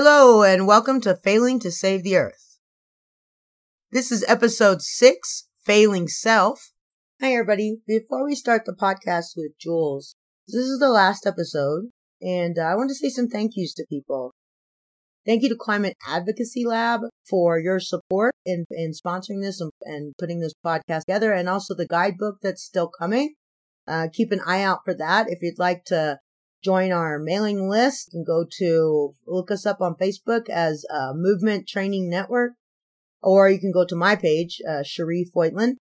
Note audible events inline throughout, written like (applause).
Hello, and welcome to Failing to Save the Earth. This is episode six, Failing Self. Hi, everybody. Before we start the podcast with Jules, this is the last episode, and I want to say some thank yous to people. Thank you to Climate Advocacy Lab for your support in, in sponsoring this and, and putting this podcast together, and also the guidebook that's still coming. Uh, keep an eye out for that. If you'd like to join our mailing list and go to look us up on Facebook as uh, Movement Training Network, or you can go to my page, uh, Cherri Foytlin,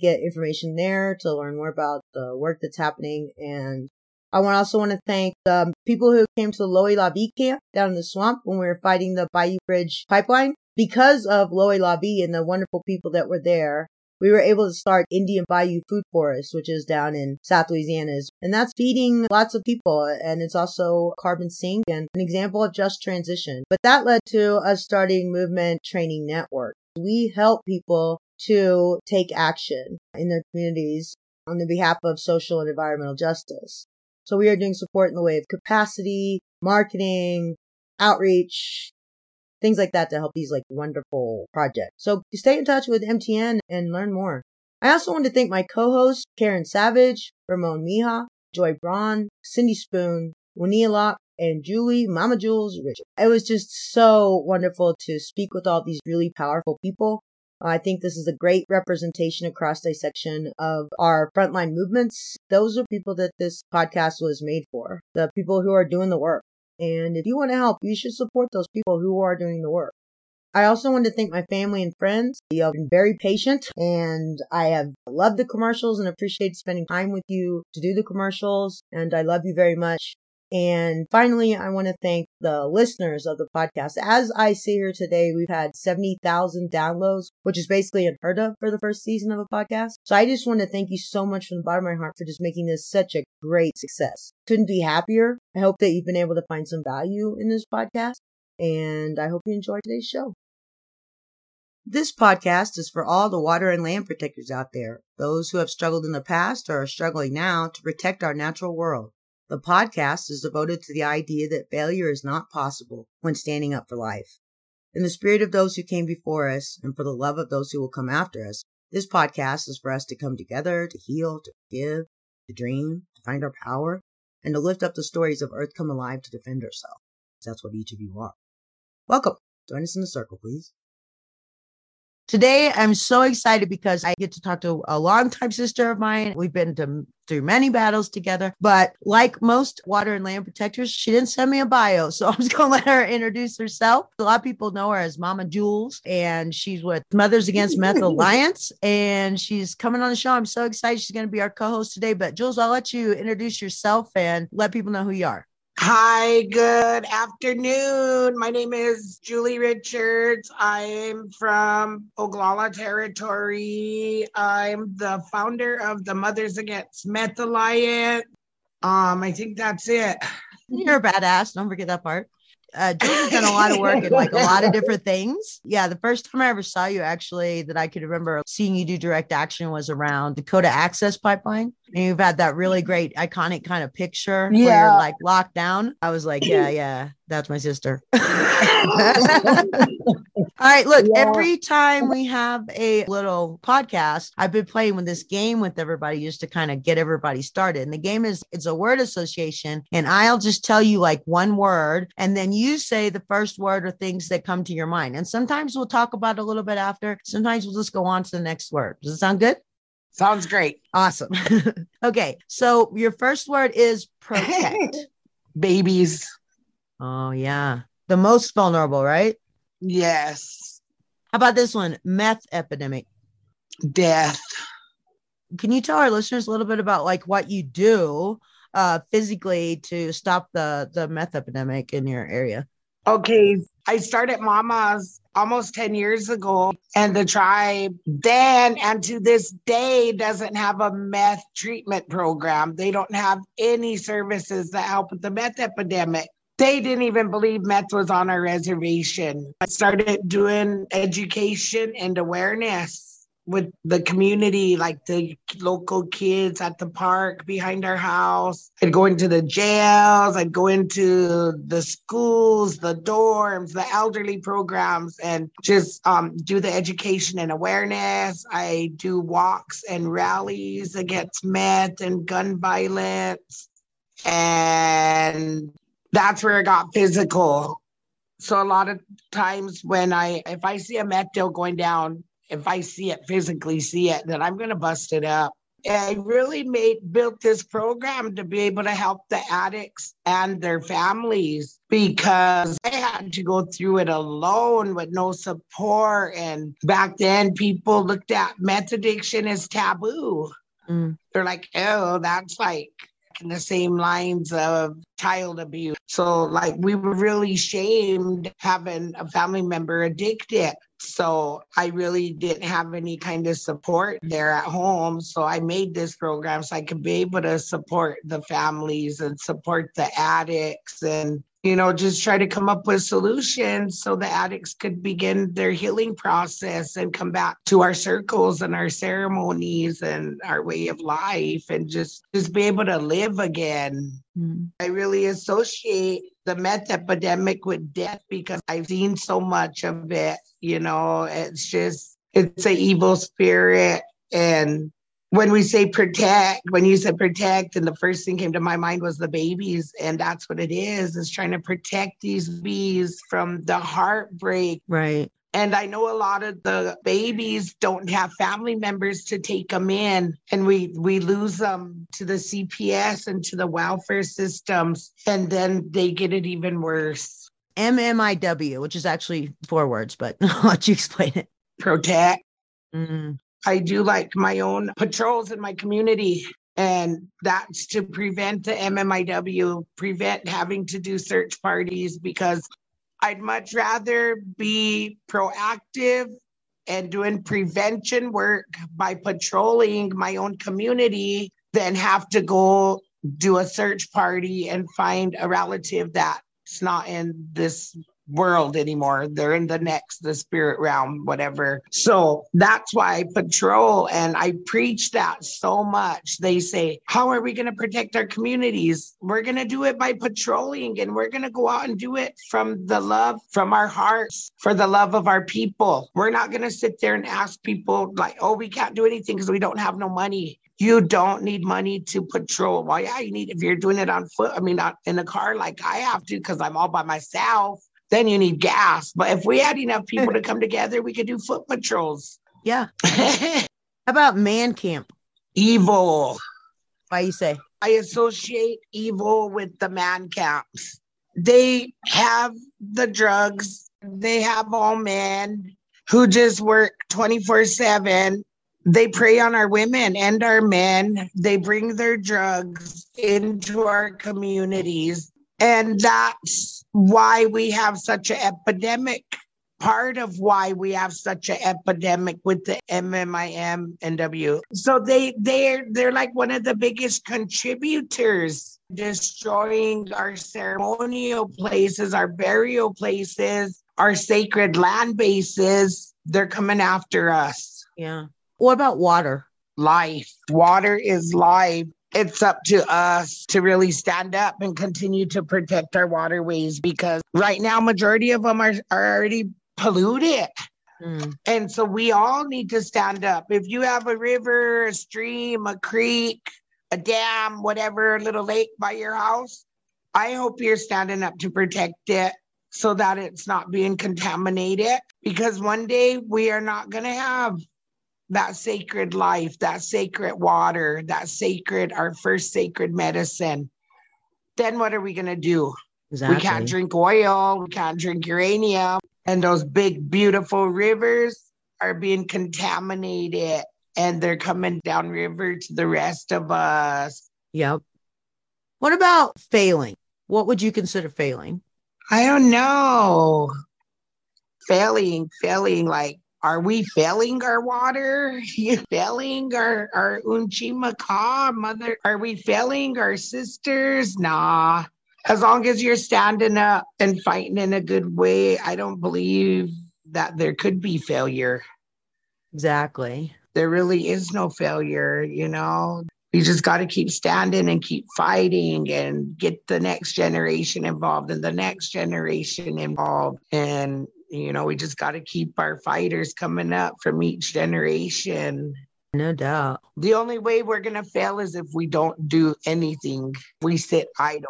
get information there to learn more about the work that's happening. And I also want to thank the people who came to the La Vie camp down in the swamp when we were fighting the Bayou Bridge pipeline. Because of La Vie and the wonderful people that were there, we were able to start Indian Bayou Food Forest, which is down in South Louisiana. And that's feeding lots of people. And it's also carbon sink and an example of just transition. But that led to us starting Movement Training Network. We help people to take action in their communities on the behalf of social and environmental justice. So we are doing support in the way of capacity, marketing, outreach, things like that to help these like wonderful projects. So stay in touch with MTN and learn more. I also want to thank my co-hosts, Karen Savage, Ramon Mejia, Joye Braun, Cindy Spoon, Winona LaDuke, and Julie, Mama Jules, Richard. It was just so wonderful to speak with all these really powerful people. I think this is a great representation across dissection of our frontline movements. Those are people that this podcast was made for. The people who are doing the work. And if you want to help, you should support those people who are doing the work. I also want to thank my family and friends. You have been very patient and I have loved the commercials and appreciate spending time with you to do the commercials. And I love you very much. And finally, I want to thank the listeners of the podcast. As I see here today, we've had 70,000 downloads, which is basically unheard of for the first season of a podcast. So I just want to thank you so much from the bottom of my heart for just making this such a great success. Couldn't be happier. I hope that you've been able to find some value in this podcast and I hope you enjoyed today's show. This podcast is for all the water and land protectors out there, those who have struggled in the past or are struggling now to protect our natural world. The podcast is devoted to the idea that failure is not possible when standing up for life. In the spirit of those who came before us and for the love of those who will come after us, this podcast is for us to come together, to heal, to forgive, to dream, to find our power, and to lift up the stories of Earth come alive to defend herself. That's what each of you are. Welcome. Join us in the circle, please. Today, I'm so excited because I get to talk to a longtime sister of mine. We've been to, through many battles together, but like most water and land protectors, she didn't send me a bio. So (laughs) I'm just going to let her introduce herself. A lot of people know her as Mama Jules, and she's with Mothers Against Meth Alliance, and she's coming on the show. I'm so excited. She's going to be our co host today. But Jules, I'll let you introduce yourself and let people know who you are. Hi, good afternoon. My name is Julie Richards. I'm from Oglala Territory. I'm the founder of the Mothers Against Meth Alliance. Um, I think that's it. You're a badass. Don't forget that part uh, Jules has done a lot of work in like a lot of (laughs) different things. Yeah, the first time I ever saw you actually that I could remember seeing you do direct action was around Dakota Access Pipeline. And you've had that really great iconic kind of picture yeah. where you're like locked down. I was like, yeah, yeah, that's my sister. (laughs) (laughs) All right, look, yeah. every time we have a little podcast, I've been playing with this game with everybody just to kind of get everybody started. And the game is it's a word association, and I'll just tell you like one word, and then you say the first word or things that come to your mind. And sometimes we'll talk about a little bit after. Sometimes we'll just go on to the next word. Does it sound good? Sounds great. Awesome. (laughs) okay, so your first word is protect. (laughs) Babies. Oh yeah, the most vulnerable, right? Yes. How about this one? Meth epidemic. Death. Can you tell our listeners a little bit about like what you do uh, physically to stop the the meth epidemic in your area? Okay, I started Mama's almost 10 years ago, and the tribe then and to this day doesn't have a meth treatment program. They don't have any services that help with the meth epidemic they didn't even believe meth was on our reservation. I started doing education and awareness. with the community, like the local kids at the park behind our house. I'd go into the jails, I'd go into the schools, the dorms, the elderly programs, and just um, do the education and awareness. I do walks and rallies against meth and gun violence. And that's where it got physical. So a lot of times when I if I see a meth deal going down, if I see it physically see it, then I'm gonna bust it up. I really made built this program to be able to help the addicts and their families because I had to go through it alone with no support. And back then people looked at meth addiction as taboo. Mm. They're like, oh, that's like in the same lines of child abuse. So, like, we were really shamed having a family member addicted. So, I really didn't have any kind of support there at home. So, I made this program so I could be able to support the families and support the addicts and you know, just try to come up with solutions so the addicts could begin their healing process and come back to our circles and our ceremonies and our way of life and just just be able to live again. Mm. I really associate the meth epidemic with death because I've seen so much of it. You know, it's just it's an evil spirit and when we say protect, when you said protect, and the first thing came to my mind was the babies. And that's what it is, is trying to protect these bees from the heartbreak. Right. And I know a lot of the babies don't have family members to take them in, and we we lose them to the CPS and to the welfare systems, and then they get it even worse. MMIW, which is actually four words, but (laughs) I'll let you explain it. Protect. Mm-hmm. I do like my own patrols in my community. And that's to prevent the MMIW, prevent having to do search parties because I'd much rather be proactive and doing prevention work by patrolling my own community than have to go do a search party and find a relative that's not in this world anymore. They're in the next, the spirit realm, whatever. So that's why I patrol and I preach that so much. They say, How are we going to protect our communities? We're going to do it by patrolling and we're going to go out and do it from the love, from our hearts, for the love of our people. We're not going to sit there and ask people, like, Oh, we can't do anything because we don't have no money. You don't need money to patrol. Well, yeah, you need if you're doing it on foot. I mean, not in a car like I have to because I'm all by myself then you need gas. But if we had enough (laughs) people to come together, we could do foot patrols. Yeah. (laughs) How about man camp? Evil. Why you say? I associate evil with the man camps. They have the drugs. They have all men who just work 24 7. They prey on our women and our men. They bring their drugs into our communities. And that's why we have such an epidemic. Part of why we have such an epidemic with the MMIM and W. So they they're they're like one of the biggest contributors, destroying our ceremonial places, our burial places, our sacred land bases. They're coming after us. Yeah. What about water? Life. Water is life it's up to us to really stand up and continue to protect our waterways because right now majority of them are, are already polluted mm. and so we all need to stand up if you have a river a stream a creek a dam whatever a little lake by your house i hope you're standing up to protect it so that it's not being contaminated because one day we are not going to have that sacred life, that sacred water, that sacred, our first sacred medicine, then what are we going to do? Exactly. We can't drink oil, we can't drink uranium, and those big, beautiful rivers are being contaminated and they're coming downriver to the rest of us. Yep. What about failing? What would you consider failing? I don't know. Failing, failing like are we failing our water? You failing our our Unchimaka mother? Are we failing our sisters? Nah. As long as you're standing up and fighting in a good way, I don't believe that there could be failure. Exactly. There really is no failure, you know. You just got to keep standing and keep fighting and get the next generation involved and the next generation involved. And, you know, we just got to keep our fighters coming up from each generation. No doubt. The only way we're going to fail is if we don't do anything, we sit idle.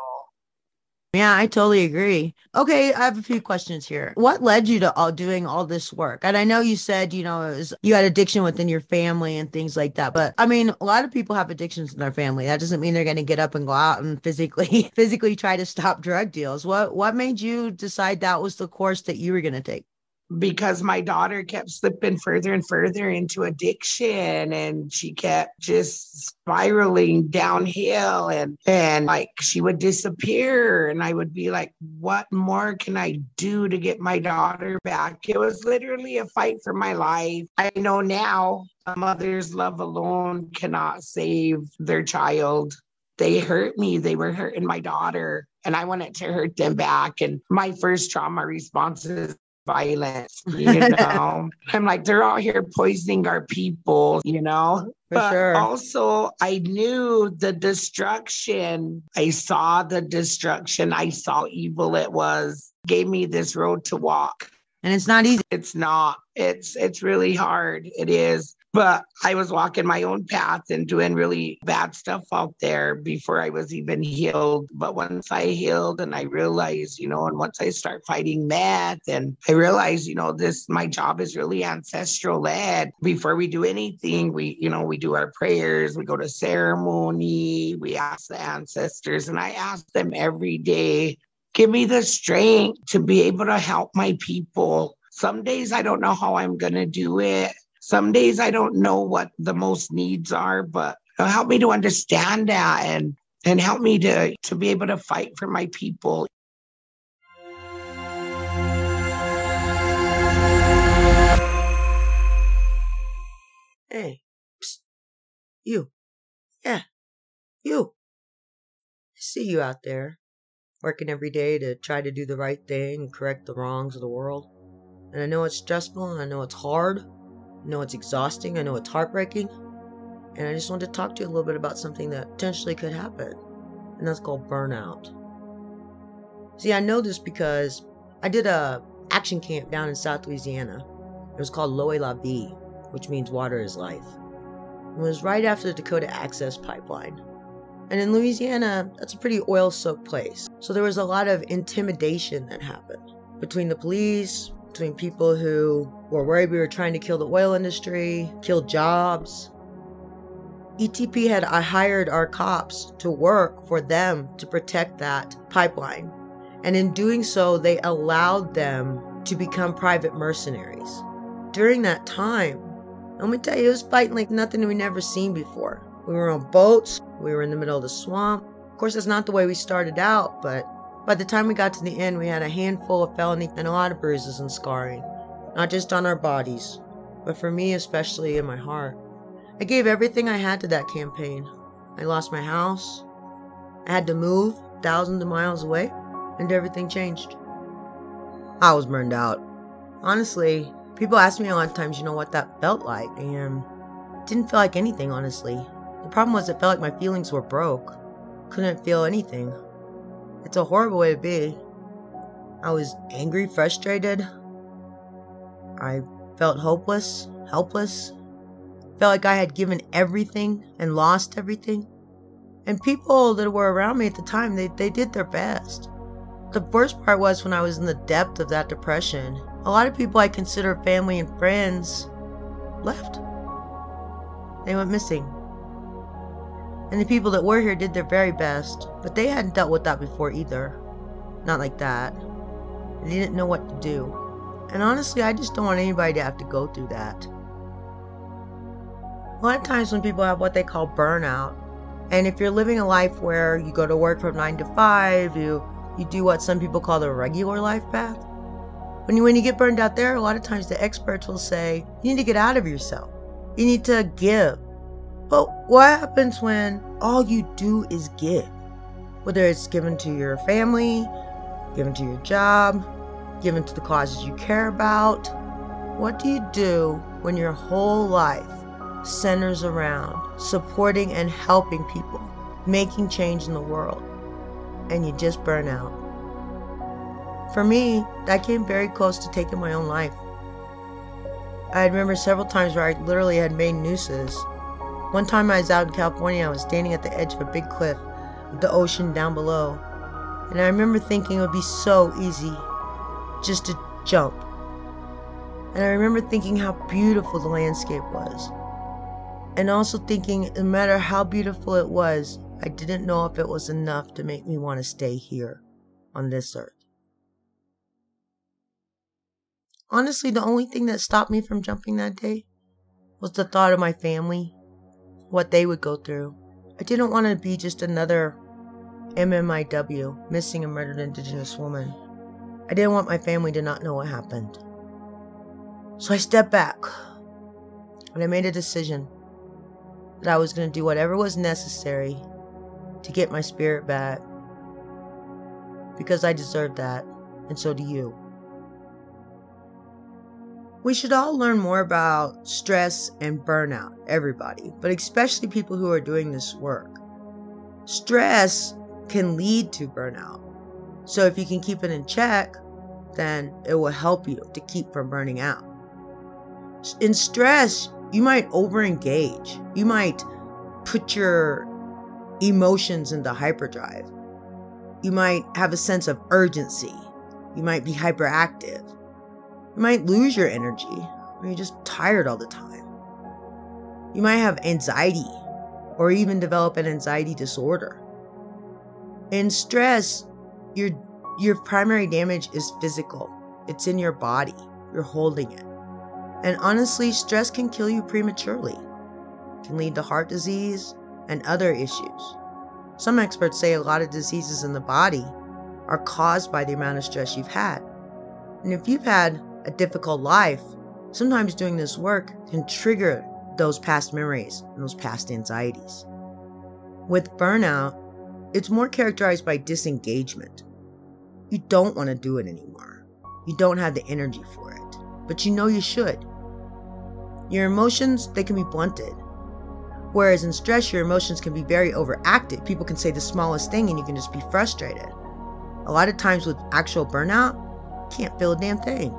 Yeah, I totally agree. Okay, I have a few questions here. What led you to all doing all this work? And I know you said, you know, it was, you had addiction within your family and things like that. But I mean, a lot of people have addictions in their family. That doesn't mean they're going to get up and go out and physically (laughs) physically try to stop drug deals. What what made you decide that was the course that you were going to take? Because my daughter kept slipping further and further into addiction and she kept just spiraling downhill and and like she would disappear and I would be like what more can I do to get my daughter back? It was literally a fight for my life. I know now a mother's love alone cannot save their child. They hurt me. They were hurting my daughter and I wanted to hurt them back. And my first trauma response is violence, (laughs) you know. I'm like, they're out here poisoning our people, you know. For but sure. also, I knew the destruction. I saw the destruction. I saw evil it was. Gave me this road to walk. And it's not easy. It's not. It's it's really hard. It is. But I was walking my own path and doing really bad stuff out there before I was even healed. But once I healed and I realized, you know, and once I start fighting meth and I realized, you know, this, my job is really ancestral led. Before we do anything, we, you know, we do our prayers, we go to ceremony, we ask the ancestors, and I ask them every day, give me the strength to be able to help my people. Some days I don't know how I'm going to do it. Some days I don't know what the most needs are, but help me to understand that and and help me to to be able to fight for my people. Hey, psst, you. Yeah, you. I see you out there working every day to try to do the right thing and correct the wrongs of the world. And I know it's stressful and I know it's hard. I know it's exhausting. I know it's heartbreaking. And I just wanted to talk to you a little bit about something that potentially could happen. And that's called burnout. See, I know this because I did a action camp down in South Louisiana. It was called est la vie, which means water is life. It was right after the Dakota Access Pipeline. And in Louisiana, that's a pretty oil soaked place. So there was a lot of intimidation that happened between the police, between people who were worried we were trying to kill the oil industry, kill jobs. ETP had I hired our cops to work for them to protect that pipeline. And in doing so, they allowed them to become private mercenaries. During that time, let me tell you, it was fighting like nothing we never seen before. We were on boats, we were in the middle of the swamp. Of course, that's not the way we started out, but by the time we got to the end, we had a handful of felony and a lot of bruises and scarring. Not just on our bodies, but for me, especially in my heart. I gave everything I had to that campaign. I lost my house. I had to move thousands of miles away, and everything changed. I was burned out. Honestly, people ask me a lot of times, you know, what that felt like, and didn't feel like anything, honestly. The problem was, it felt like my feelings were broke. Couldn't feel anything. It's a horrible way to be. I was angry, frustrated. I felt hopeless, helpless. Felt like I had given everything and lost everything. And people that were around me at the time, they, they did their best. The worst part was when I was in the depth of that depression, a lot of people I consider family and friends left. They went missing. And the people that were here did their very best, but they hadn't dealt with that before either. Not like that. They didn't know what to do. And honestly, I just don't want anybody to have to go through that. A lot of times when people have what they call burnout, and if you're living a life where you go to work from 9 to 5, you you do what some people call the regular life path. When you when you get burned out there, a lot of times the experts will say, you need to get out of yourself. You need to give. But what happens when all you do is give? Whether it's given to your family, given to your job, given to the causes you care about, What do you do when your whole life centers around supporting and helping people, making change in the world, and you just burn out? For me, that came very close to taking my own life. I remember several times where I literally had made nooses. One time I was out in California, I was standing at the edge of a big cliff with the ocean down below. And I remember thinking it would be so easy just to jump. And I remember thinking how beautiful the landscape was. And also thinking, no matter how beautiful it was, I didn't know if it was enough to make me want to stay here on this earth. Honestly, the only thing that stopped me from jumping that day was the thought of my family, what they would go through. I didn't want to be just another MMIW, missing and murdered Indigenous woman. I didn't want my family to not know what happened. So I stepped back and I made a decision that I was going to do whatever was necessary to get my spirit back because I deserved that, and so do you. We should all learn more about stress and burnout, everybody, but especially people who are doing this work. Stress can lead to burnout. So if you can keep it in check, then it will help you to keep from burning out. In stress, you might overengage. You might put your emotions into hyperdrive. You might have a sense of urgency. You might be hyperactive. You might lose your energy, or you're just tired all the time. You might have anxiety, or even develop an anxiety disorder. In stress, your your primary damage is physical. It's in your body. You're holding it. And honestly, stress can kill you prematurely. It can lead to heart disease and other issues. Some experts say a lot of diseases in the body are caused by the amount of stress you've had. And if you've had a difficult life, sometimes doing this work can trigger those past memories and those past anxieties. With burnout, it's more characterized by disengagement. You don't want to do it anymore. You don't have the energy for it, but you know you should. Your emotions, they can be blunted. Whereas in stress, your emotions can be very overactive. People can say the smallest thing and you can just be frustrated. A lot of times with actual burnout, can't feel a damn thing.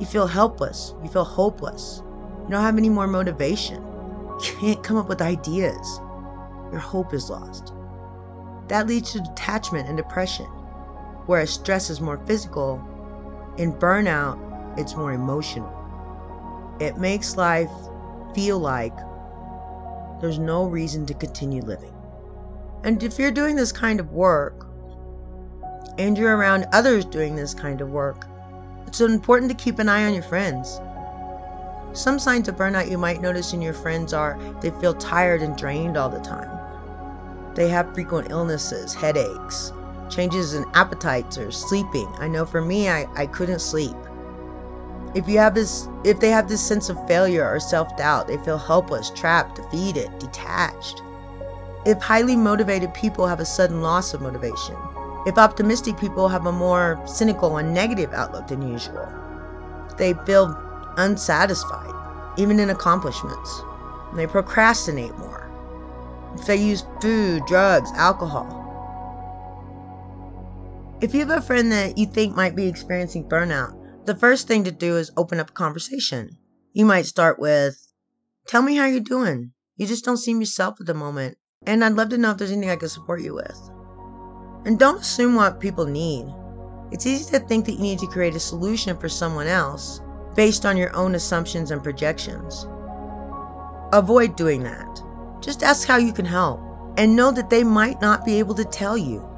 You feel helpless. You feel hopeless. You don't have any more motivation. You can't come up with ideas. Your hope is lost. That leads to detachment and depression. Whereas stress is more physical, in burnout, it's more emotional. It makes life feel like there's no reason to continue living. And if you're doing this kind of work, and you're around others doing this kind of work, it's important to keep an eye on your friends. Some signs of burnout you might notice in your friends are they feel tired and drained all the time. They have frequent illnesses, headaches, changes in appetites or sleeping. I know for me, I, I couldn't sleep. If you have this, if they have this sense of failure or self-doubt, they feel helpless, trapped, defeated, detached. If highly motivated people have a sudden loss of motivation, if optimistic people have a more cynical and negative outlook than usual, they feel unsatisfied, even in accomplishments. They procrastinate more. If they use food, drugs, alcohol. If you have a friend that you think might be experiencing burnout, the first thing to do is open up a conversation. You might start with, Tell me how you're doing. You just don't seem yourself at the moment, and I'd love to know if there's anything I can support you with. And don't assume what people need. It's easy to think that you need to create a solution for someone else based on your own assumptions and projections. Avoid doing that. Just ask how you can help and know that they might not be able to tell you.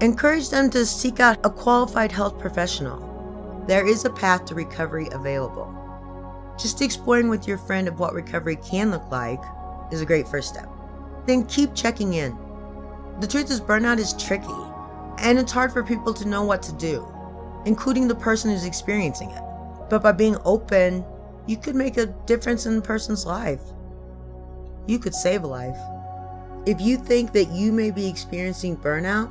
Encourage them to seek out a qualified health professional. There is a path to recovery available. Just exploring with your friend of what recovery can look like is a great first step. Then keep checking in the truth is, burnout is tricky, and it's hard for people to know what to do, including the person who's experiencing it. But by being open, you could make a difference in a person's life. You could save a life. If you think that you may be experiencing burnout,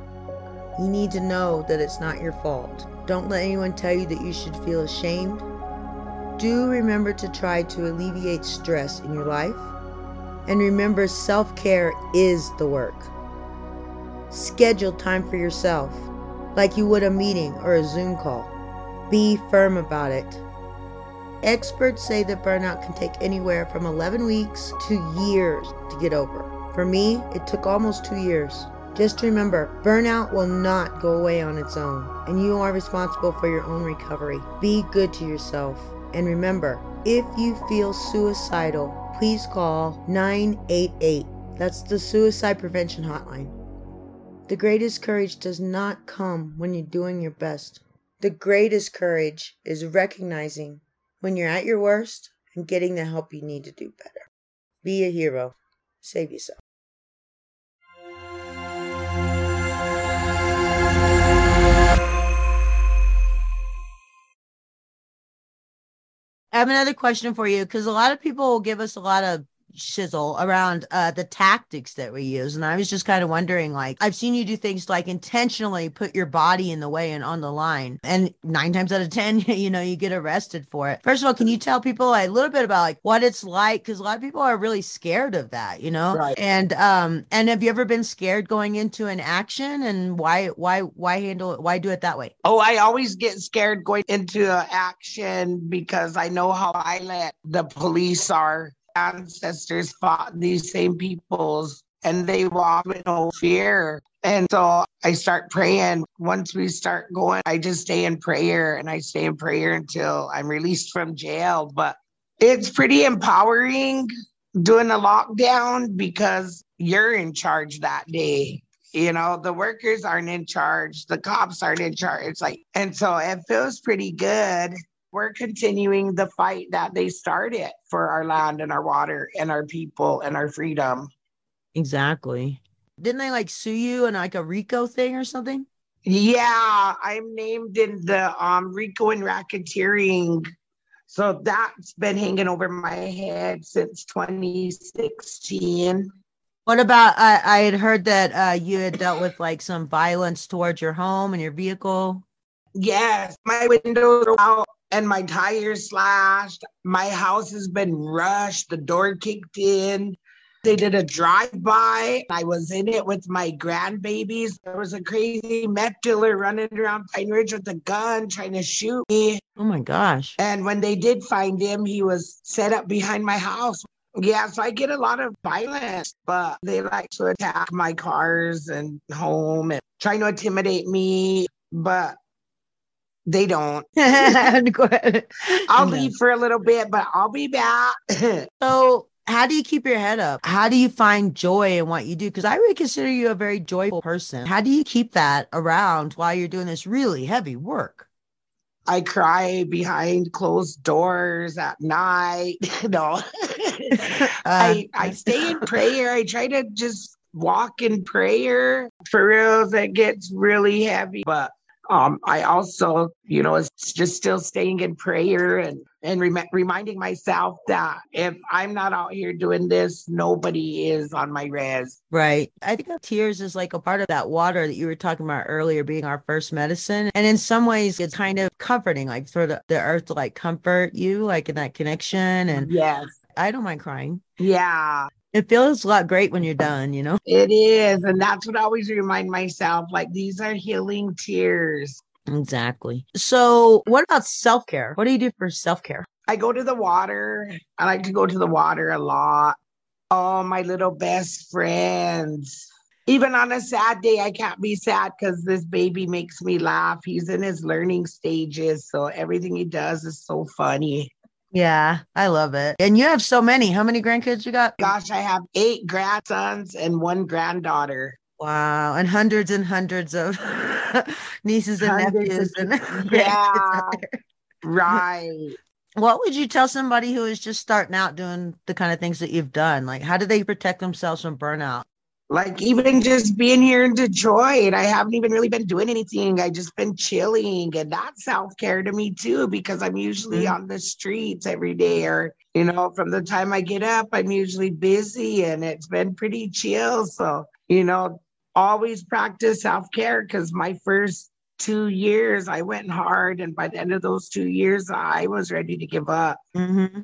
you need to know that it's not your fault. Don't let anyone tell you that you should feel ashamed do remember to try to alleviate stress in your life. And remember, self care is the work. Schedule time for yourself, like you would a meeting or a Zoom call. Be firm about it. Experts say that burnout can take anywhere from 11 weeks to years to get over. For me, it took almost two years. Just remember, burnout will not go away on its own, and you are responsible for your own recovery. Be good to yourself. And remember, if you feel suicidal, please call 988. That's the suicide prevention hotline. The greatest courage does not come when you're doing your best. The greatest courage is recognizing when you're at your worst and getting the help you need to do better. Be a hero. Save yourself. I have another question for you because a lot of people will give us a lot of shizzle around uh, the tactics that we use. And I was just kind of wondering, like, I've seen you do things like intentionally put your body in the way and on the line. And nine times out of 10, (laughs) you know, you get arrested for it. First of all, can you tell people a little bit about like what it's like? Because a lot of people are really scared of that, you know? Right. And, um, and have you ever been scared going into an action and why, why, why handle it? Why do it that way? Oh, I always get scared going into action because I know how violent the police are ancestors fought these same peoples and they walk with no fear. And so I start praying. Once we start going, I just stay in prayer and I stay in prayer until I'm released from jail. But it's pretty empowering doing a lockdown because you're in charge that day. You know, the workers aren't in charge, the cops aren't in charge. It's like, and so it feels pretty good we're continuing the fight that they started for our land and our water and our people and our freedom. Exactly. Didn't they like sue you in like a RICO thing or something? Yeah, I'm named in the um, RICO and racketeering. So that's been hanging over my head since 2016. What about I, I had heard that uh, you had dealt with like some violence towards your home and your vehicle. Yes, my windows are out and my tires slashed. My house has been rushed. The door kicked in. They did a drive by. I was in it with my grandbabies. There was a crazy meth dealer running around Pine Ridge with a gun trying to shoot me. Oh my gosh. And when they did find him, he was set up behind my house. Yeah, so I get a lot of violence, but they like to attack my cars and home and trying to intimidate me. But they don't. (laughs) (laughs) I'll leave for a little bit, but I'll be back. (laughs) so, how do you keep your head up? How do you find joy in what you do? Because I really consider you a very joyful person. How do you keep that around while you're doing this really heavy work? I cry behind closed doors at night. no, uh, I I stay in prayer. I try to just walk in prayer. For real, it gets really heavy, but um, I also, you know, it's just still staying in prayer and and rem- reminding myself that if I'm not out here doing this, nobody is on my res. Right. I think tears is like a part of that water that you were talking about earlier being our first medicine. And in some ways, it's kind of comforting, like for the, the earth to like comfort you, like in that connection. And yes, I don't mind crying. Yeah. It feels a lot great when you're done, you know? It is. And that's what I always remind myself like, these are healing tears. Exactly. So, what about self care? What do you do for self care? I go to the water. I like to go to the water a lot. Oh, my little best friends. Even on a sad day, I can't be sad because this baby makes me laugh. He's in his learning stages. So, everything he does is so funny. Yeah, I love it. And you have so many. How many grandkids you got? Gosh, I have eight grandsons and one granddaughter. Wow, and hundreds and hundreds of (laughs) nieces and hundreds nephews of, and (laughs) yeah, right. (laughs) What would you tell somebody who is just starting out doing the kind of things that you've done? Like, how do they protect themselves from burnout? Like even just being here in Detroit, I haven't even really been doing anything. I just been chilling, and that's self care to me too, because I'm usually mm-hmm. on the streets every day, or you know, from the time I get up, I'm usually busy, and it's been pretty chill. So you know, always practice self care because my first two years, I went hard. And by the end of those two years, I was ready to give up. Mm-hmm.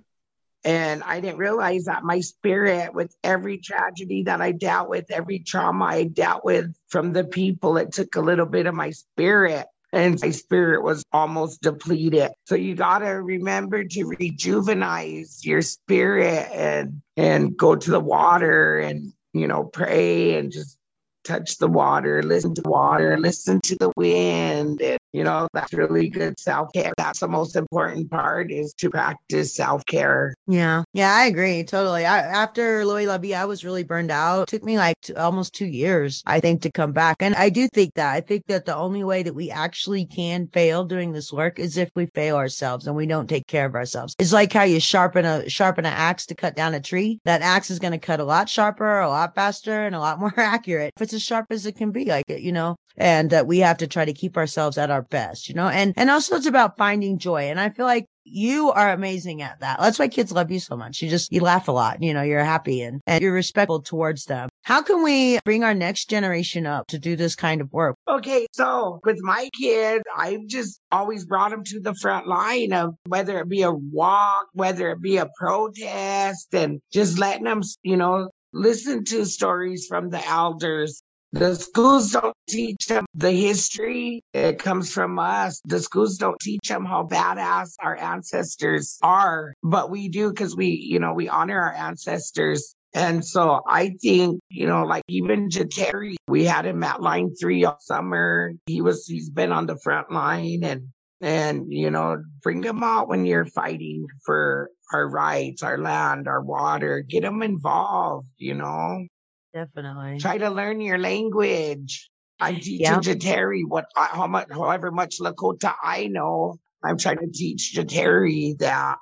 And I didn't realize that my spirit, with every tragedy that I dealt with, every trauma I dealt with from the people, it took a little bit of my spirit and my spirit was almost depleted. So you got to remember to rejuvenize your spirit and and go to the water and you know pray and just touch the water, listen to water, listen to the wind. And, you know, that's really good self care. That's the most important part is to practice self care. Yeah. Yeah, I agree. Totally. I, after L'eau Est La Vie, I was really burned out. It took me like t- almost two years, I think, to come back. And I do think that. I think that the only way that we actually can fail doing this work is if we fail ourselves and we don't take care of ourselves. It's like how you sharpen a, sharpen an axe to cut down a tree. That axe is going to cut a lot sharper, a lot faster, and a lot (laughs) more accurate. If it's as sharp as it can be, like, it, you know, and that we have to try to keep ourselves at our best, you know, and, and also it's about finding joy. And I feel like you are amazing at that. That's why kids love you so much. You just, you laugh a lot, you know, you're happy and, and you're respectful towards them. How can we bring our next generation up to do this kind of work? Okay, so with my kids, I've just always brought them to the front line of whether it be a walk, whether it be a protest, and just letting them, you know, listen to stories from the elders the schools don't teach them the history. It comes from us. The schools don't teach them how badass our ancestors are, but we do because we, you know, we honor our ancestors. And so I think, you know, like even Jateri, we had him at line three all summer. He was, he's been on the front line and, and, you know, bring him out when you're fighting for our rights, our land, our water, get them involved, you know? Definitely. Try to learn your language. I'm teaching yep. Jateri what uh, how much however much Lakota I know. I'm trying to teach Jateri that.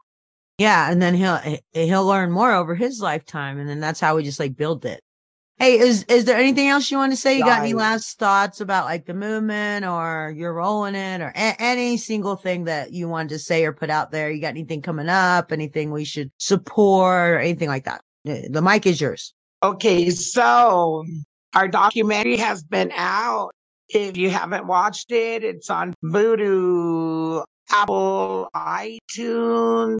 Yeah, and then he'll he'll learn more over his lifetime, and then that's how we just like build it. Hey, is is there anything else you want to say? You got any last thoughts about like the movement or your role in it, or a- any single thing that you wanted to say or put out there? You got anything coming up? Anything we should support or anything like that? The mic is yours. Okay, so our documentary has been out. If you haven't watched it, it's on Vudu, Apple, iTunes,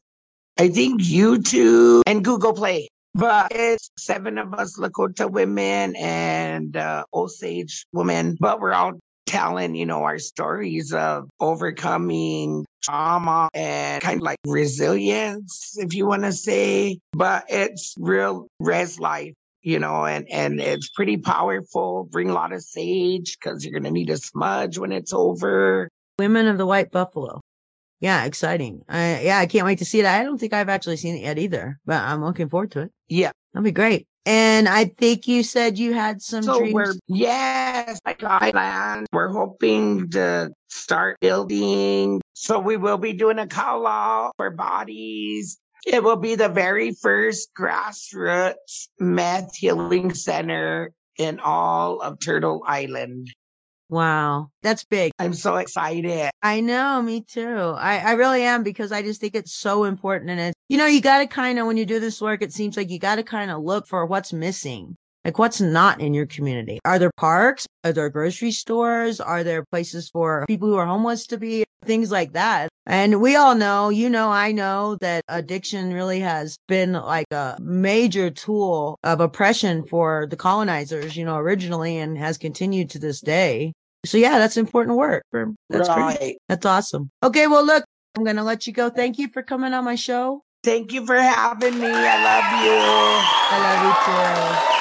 I think YouTube, and Google Play. But it's seven of us Lakota women and uh, Osage women, but we're all telling, you know, our stories of overcoming trauma and kind of like resilience, if you want to say. But it's real res life you know, and, and it's pretty powerful. Bring a lot of sage because you're going to need a smudge when it's over. Women of the White Buffalo. Yeah, exciting. Uh, yeah, I can't wait to see it. I don't think I've actually seen it yet either, but I'm looking forward to it. Yeah. That'll be great. And I think you said you had some so dreams. We're, yes, like land. We're hoping to start building. So we will be doing a call out for bodies it will be the very first grassroots meth healing center in all of Turtle Island. Wow. That's big. I'm so excited. I know, me too. I, I really am because I just think it's so important. And it's, you know, you got to kind of, when you do this work, it seems like you got to kind of look for what's missing. Like what's not in your community? Are there parks? Are there grocery stores? Are there places for people who are homeless to be? Things like that. And we all know, you know, I know that addiction really has been like a major tool of oppression for the colonizers, you know, originally and has continued to this day. So yeah, that's important work. That's right. great. That's awesome. Okay. Well, look, I'm going to let you go. Thank you for coming on my show. Thank you for having me. I love you. I love you too.